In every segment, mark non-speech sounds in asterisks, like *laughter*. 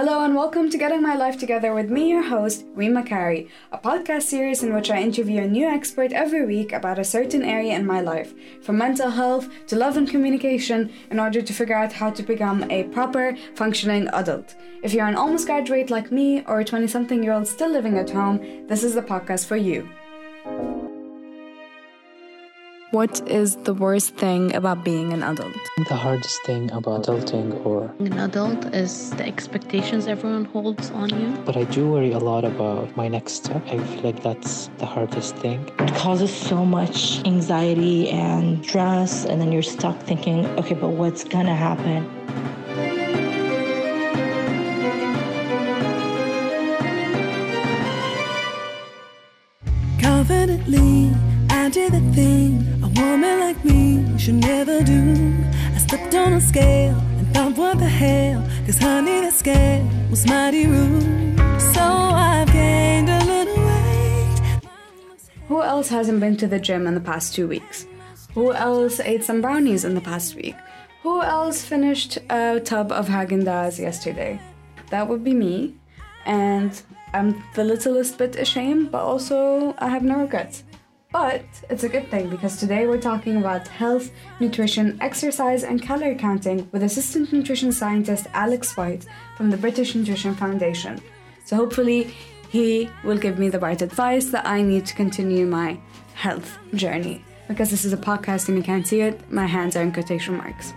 Hello and welcome to Getting My Life Together with me, your host, Rima Kari, a podcast series in which I interview a new expert every week about a certain area in my life, from mental health to love and communication, in order to figure out how to become a proper, functioning adult. If you're an almost graduate like me or a 20 something year old still living at home, this is the podcast for you. What is the worst thing about being an adult? The hardest thing about adulting or An adult is the expectations everyone holds on you. but I do worry a lot about my next step. I feel like that's the hardest thing. It causes so much anxiety and stress, and then you're stuck thinking, okay, but what's gonna happen? Confidently, I did the thing a woman like me should never do. I stepped on a scale and thought, what the hell? Cause honey, the scale was mighty rude. So I've gained a little weight. Who else hasn't been to the gym in the past two weeks? Who else ate some brownies in the past week? Who else finished a tub of Haagen Dazs yesterday? That would be me, and I'm the littlest bit ashamed, but also I have no regrets. But it's a good thing because today we're talking about health, nutrition, exercise, and calorie counting with assistant nutrition scientist Alex White from the British Nutrition Foundation. So hopefully, he will give me the right advice that I need to continue my health journey. Because this is a podcast and you can't see it, my hands are in quotation marks.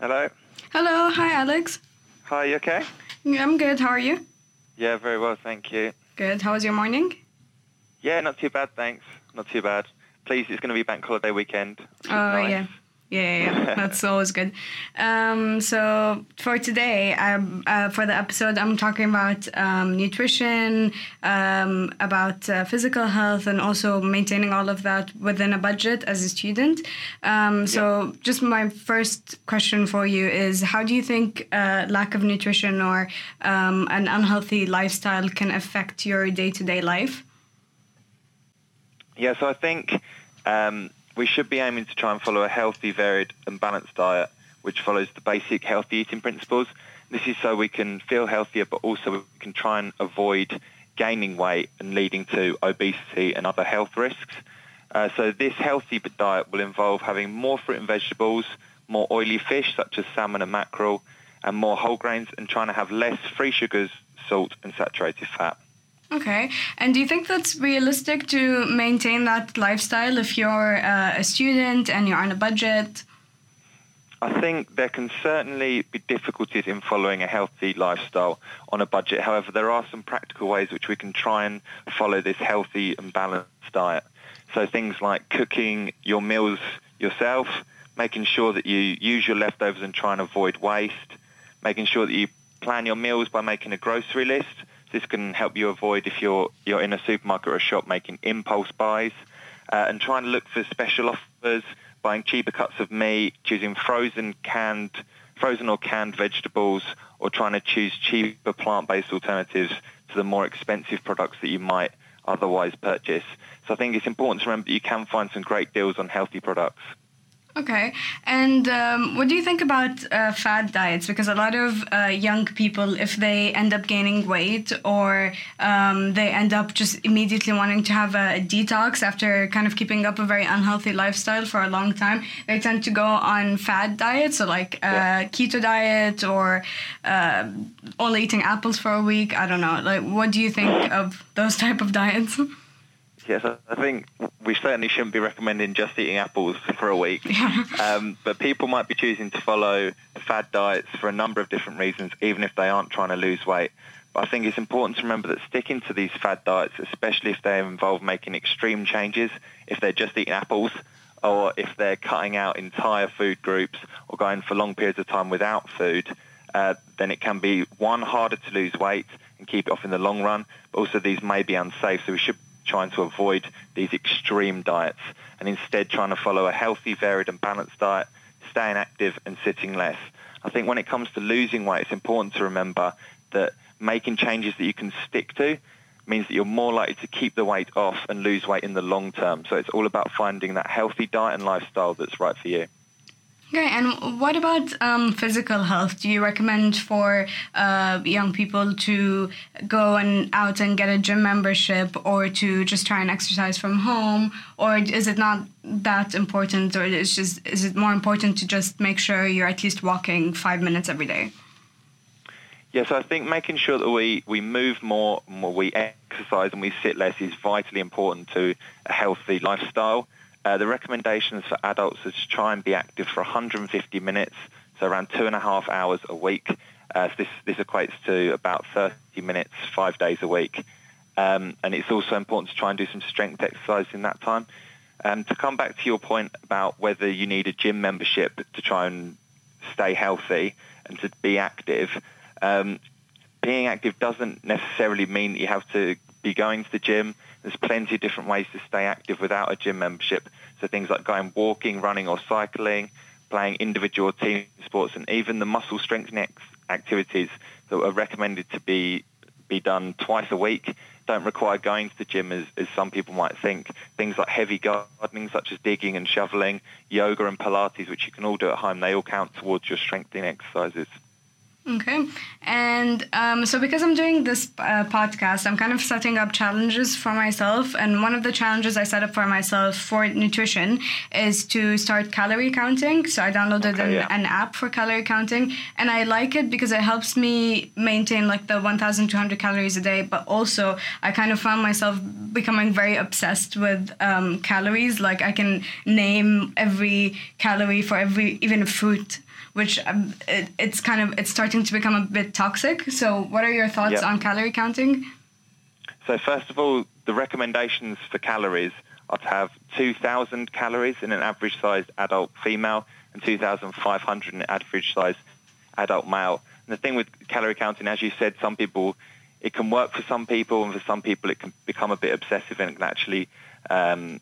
Hello. Hello, hi Alex. Hi, you okay? I'm good, how are you? Yeah, very well, thank you. Good, how was your morning? Yeah, not too bad, thanks. Not too bad. Please, it's going to be bank holiday weekend. Oh nice. yeah. Yeah, yeah, yeah. *laughs* that's always good. Um, so for today, um, uh, for the episode, I'm talking about um, nutrition, um, about uh, physical health, and also maintaining all of that within a budget as a student. Um, so just my first question for you is: How do you think uh, lack of nutrition or um, an unhealthy lifestyle can affect your day-to-day life? Yeah, so I think um, we should be aiming to try and follow a healthy, varied and balanced diet which follows the basic healthy eating principles. This is so we can feel healthier but also we can try and avoid gaining weight and leading to obesity and other health risks. Uh, so this healthy diet will involve having more fruit and vegetables, more oily fish such as salmon and mackerel, and more whole grains and trying to have less free sugars, salt and saturated fat. Okay. And do you think that's realistic to maintain that lifestyle if you're uh, a student and you're on a budget? I think there can certainly be difficulties in following a healthy lifestyle on a budget. However, there are some practical ways which we can try and follow this healthy and balanced diet. So things like cooking your meals yourself, making sure that you use your leftovers and try and avoid waste, making sure that you plan your meals by making a grocery list. This can help you avoid if you're you're in a supermarket or a shop making impulse buys, uh, and trying to look for special offers, buying cheaper cuts of meat, choosing frozen, canned, frozen or canned vegetables, or trying to choose cheaper plant-based alternatives to the more expensive products that you might otherwise purchase. So I think it's important to remember that you can find some great deals on healthy products. Okay. And um, what do you think about uh, fad diets? Because a lot of uh, young people, if they end up gaining weight or um, they end up just immediately wanting to have a detox after kind of keeping up a very unhealthy lifestyle for a long time, they tend to go on fad diets, so like uh, Yeah. keto diet or uh, only eating apples for a week. I don't know. Like, what do you think of those type of diets? *laughs* Yes, I think we certainly shouldn't be recommending just eating apples for a week. *laughs* um, but people might be choosing to follow fad diets for a number of different reasons, even if they aren't trying to lose weight. But I think it's important to remember that sticking to these fad diets, especially if they involve making extreme changes, if they're just eating apples, or if they're cutting out entire food groups or going for long periods of time without food, uh, then it can be, one, harder to lose weight and keep it off in the long run, but also these may be unsafe, so we should trying to avoid these extreme diets and instead trying to follow a healthy, varied and balanced diet, staying active and sitting less. I think when it comes to losing weight, it's important to remember that making changes that you can stick to means that you're more likely to keep the weight off and lose weight in the long term. So it's all about finding that healthy diet and lifestyle that's right for you. Okay, and what about um, physical health? Do you recommend for uh, young people to go and out and get a gym membership, or to just try and exercise from home, or is it not that important, or is just is it more important to just make sure you're at least walking five minutes every day? Yes, I think making sure that we, we move more, more, we exercise and we sit less is vitally important to a healthy lifestyle. Uh, the recommendations for adults is to try and be active for 150 minutes, so around two and a half hours a week. Uh, so this, this equates to about 30 minutes, five days a week. Um, and it's also important to try and do some strength exercise in that time. Um, to come back to your point about whether you need a gym membership to try and stay healthy and to be active, um, being active doesn't necessarily mean that you have to be going to the gym. There's plenty of different ways to stay active without a gym membership. So things like going walking, running or cycling, playing individual team sports, and even the muscle strengthening activities that are recommended to be be done twice a week don't require going to the gym as, as some people might think. Things like heavy gardening, such as digging and shoveling, yoga and Pilates, which you can all do at home, they all count towards your strengthening exercises. Okay. And um, so, because I'm doing this uh, podcast, I'm kind of setting up challenges for myself. And one of the challenges I set up for myself for nutrition is to start calorie counting. So, I downloaded Okay, an, yeah. an app for calorie counting. And I like it because it helps me maintain like the 1,200 calories a day. But also, I kind of found myself becoming very obsessed with um, calories. Like, I can name every calorie for every, even a fruit which um, it, it's kind of it's starting to become a bit toxic. So, what are your thoughts Yeah. on calorie counting? So first of all, the recommendations for calories are to have 2,000 calories in an average-sized adult female and 2,500 in an average-sized adult male. And the thing with calorie counting, as you said, some people, it can work for some people, and for some people it can become a bit obsessive and it can actually, um,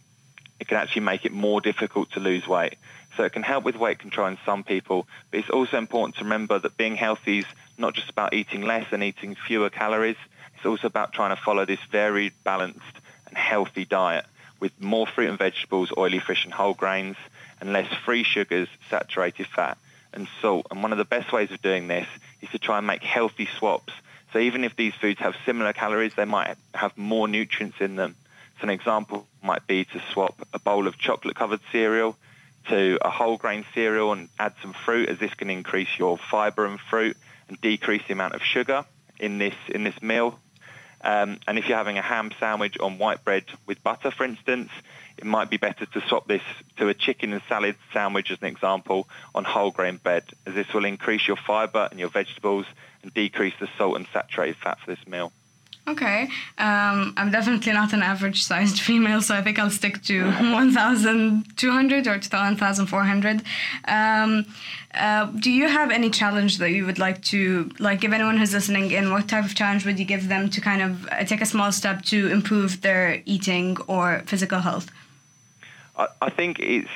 it can actually make it more difficult to lose weight. So it can help with weight control in some people, but it's also important to remember that being healthy is not just about eating less and eating fewer calories. It's also about trying to follow this varied, balanced and healthy diet with more fruit and vegetables, oily fish and whole grains, and less free sugars, saturated fat and salt. And one of the best ways of doing this is to try and make healthy swaps. So even if these foods have similar calories, they might have more nutrients in them. So an example might be to swap a bowl of chocolate-covered cereal to a whole grain cereal and add some fruit as this can increase your fiber and fruit and decrease the amount of sugar in this in this meal. Um, and if you're having a ham sandwich on white bread with butter, for instance, it might be better to swap this to a chicken and salad sandwich as an example on whole grain bread, as this will increase your fiber and your vegetables and decrease the salt and saturated fat for this meal. Okay, um, I'm definitely not an average-sized *laughs* female, so I think I'll stick to *laughs* 1,200 or 1,400. Um, uh, do you have any challenge that you would like to like give anyone who's listening in? What type of challenge would you give them to kind of uh, take a small step to improve their eating or physical health? I, I think it's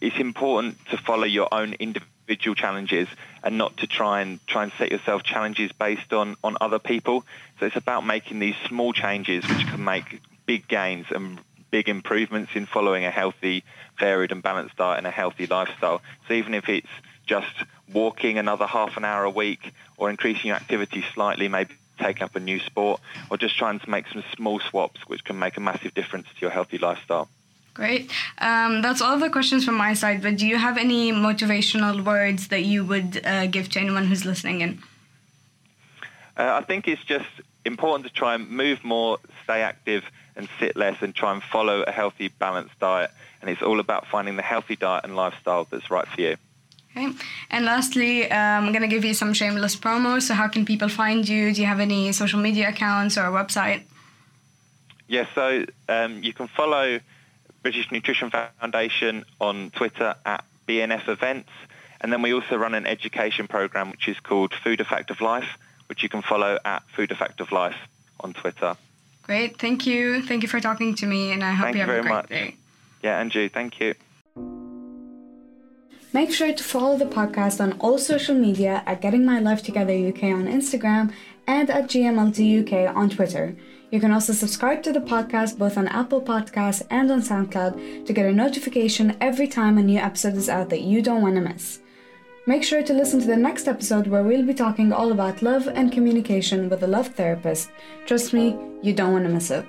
it's important to follow your own individual challenges and not to try and try and set yourself challenges based on, on other people. So it's about making these small changes which can make big gains and big improvements in following a healthy, varied and balanced diet and a healthy lifestyle. So even if it's just walking another half an hour a week or increasing your activity slightly, maybe taking up a new sport or just trying to make some small swaps which can make a massive difference to your healthy lifestyle. Great. Um, that's all the questions from my side. But do you have any motivational words that you would uh, give to anyone who's listening in? Uh, I think it's just important to try and move more, stay active and sit less and try and follow a healthy, balanced diet. And it's all about finding the healthy diet and lifestyle that's right for you. Okay. And lastly, um, I'm going to give you some shameless promo. So, how can people find you? Do you have any social media accounts or a website? Yes, so um, you can follow British Nutrition Foundation on Twitter at BNF Events. And then we also run an education program which is called Food a Fact of Life, which you can follow at Food a Fact of Life on Twitter. Great. Thank you. Thank you for talking to me. And I hope Thank you you have a great much. day. Yeah, Andrew, thank you. Make sure to follow the podcast on all social media at Getting My Life Together UK on Instagram and at GMLT UK on Twitter. You can also subscribe to the podcast both on Apple Podcasts and on SoundCloud to get a notification every time a new episode is out that you don't want to miss. Make sure to listen to the next episode where we'll be talking all about love and communication with a love therapist. Trust me, you don't want to miss it.